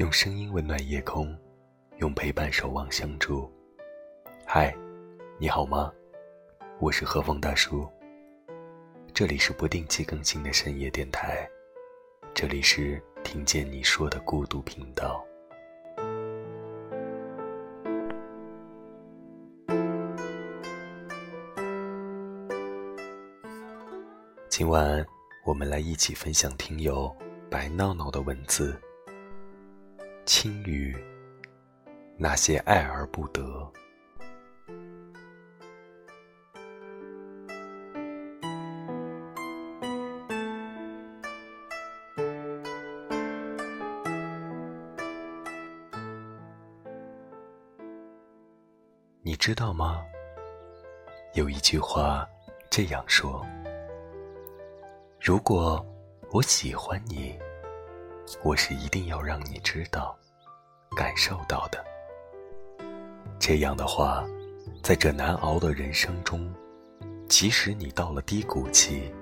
用声音温暖夜空，用陪伴守望相助。嗨，你好吗？我是何风大叔。这里是不定期更新的深夜电台，这里是听见你说的孤独频道。今晚我们来一起分享听友白闹闹的文字。轻于，那些爱而不得。你知道吗？有一句话这样说。如果我喜欢你，我是一定要让你知道、感受到的。这样的话，在这难熬的人生中，即使你到了低谷期，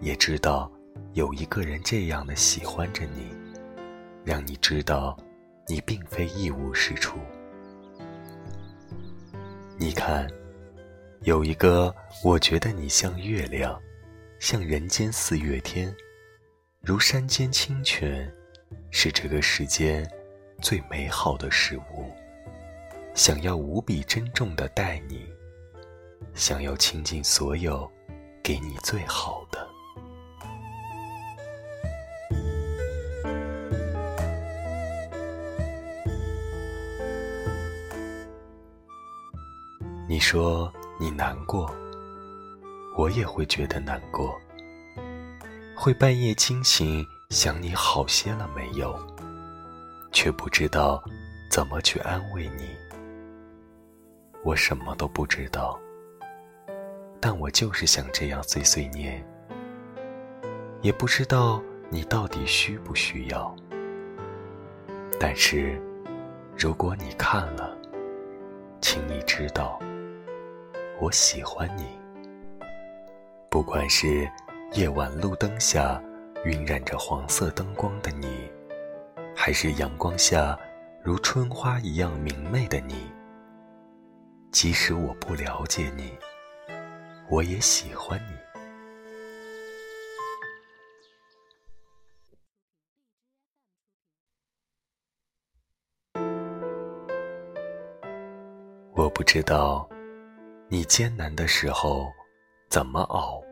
也知道有一个人这样的喜欢着你，让你知道你并非一无是处。你看，有一个我觉得你像月亮。像人间四月天，如山间清泉，是这个世间最美好的事物。想要无比珍重的待你，想要倾尽所有，给你最好的。你说你难过。我也会觉得难过，会半夜惊醒，想你好些了没有，却不知道怎么去安慰你。我什么都不知道，但我就是想这样碎碎念，也不知道你到底需不需要。但是，如果你看了，请你知道，我喜欢你。不管是夜晚路灯下晕染着黄色灯光的你，还是阳光下如春花一样明媚的你，即使我不了解你，我也喜欢你。我不知道你艰难的时候。怎么熬？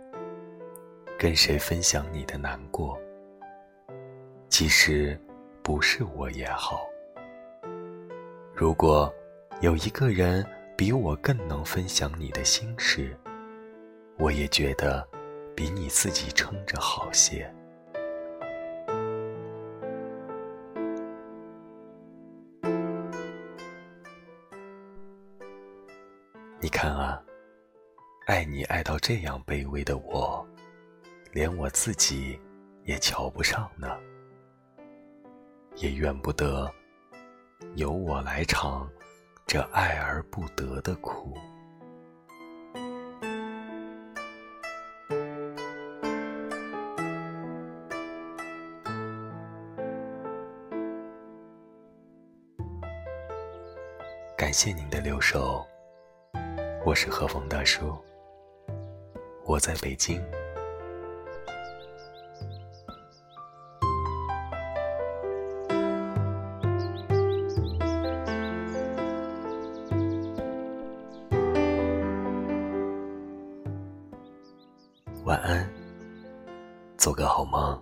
跟谁分享你的难过？其实不是我也好。如果有一个人比我更能分享你的心事，我也觉得比你自己撑着好些。你看啊。爱你爱到这样卑微的我，连我自己也瞧不上呢，也怨不得由我来尝这爱而不得的苦。感谢您的留守，我是何风大叔。我在北京，晚安，做个好梦。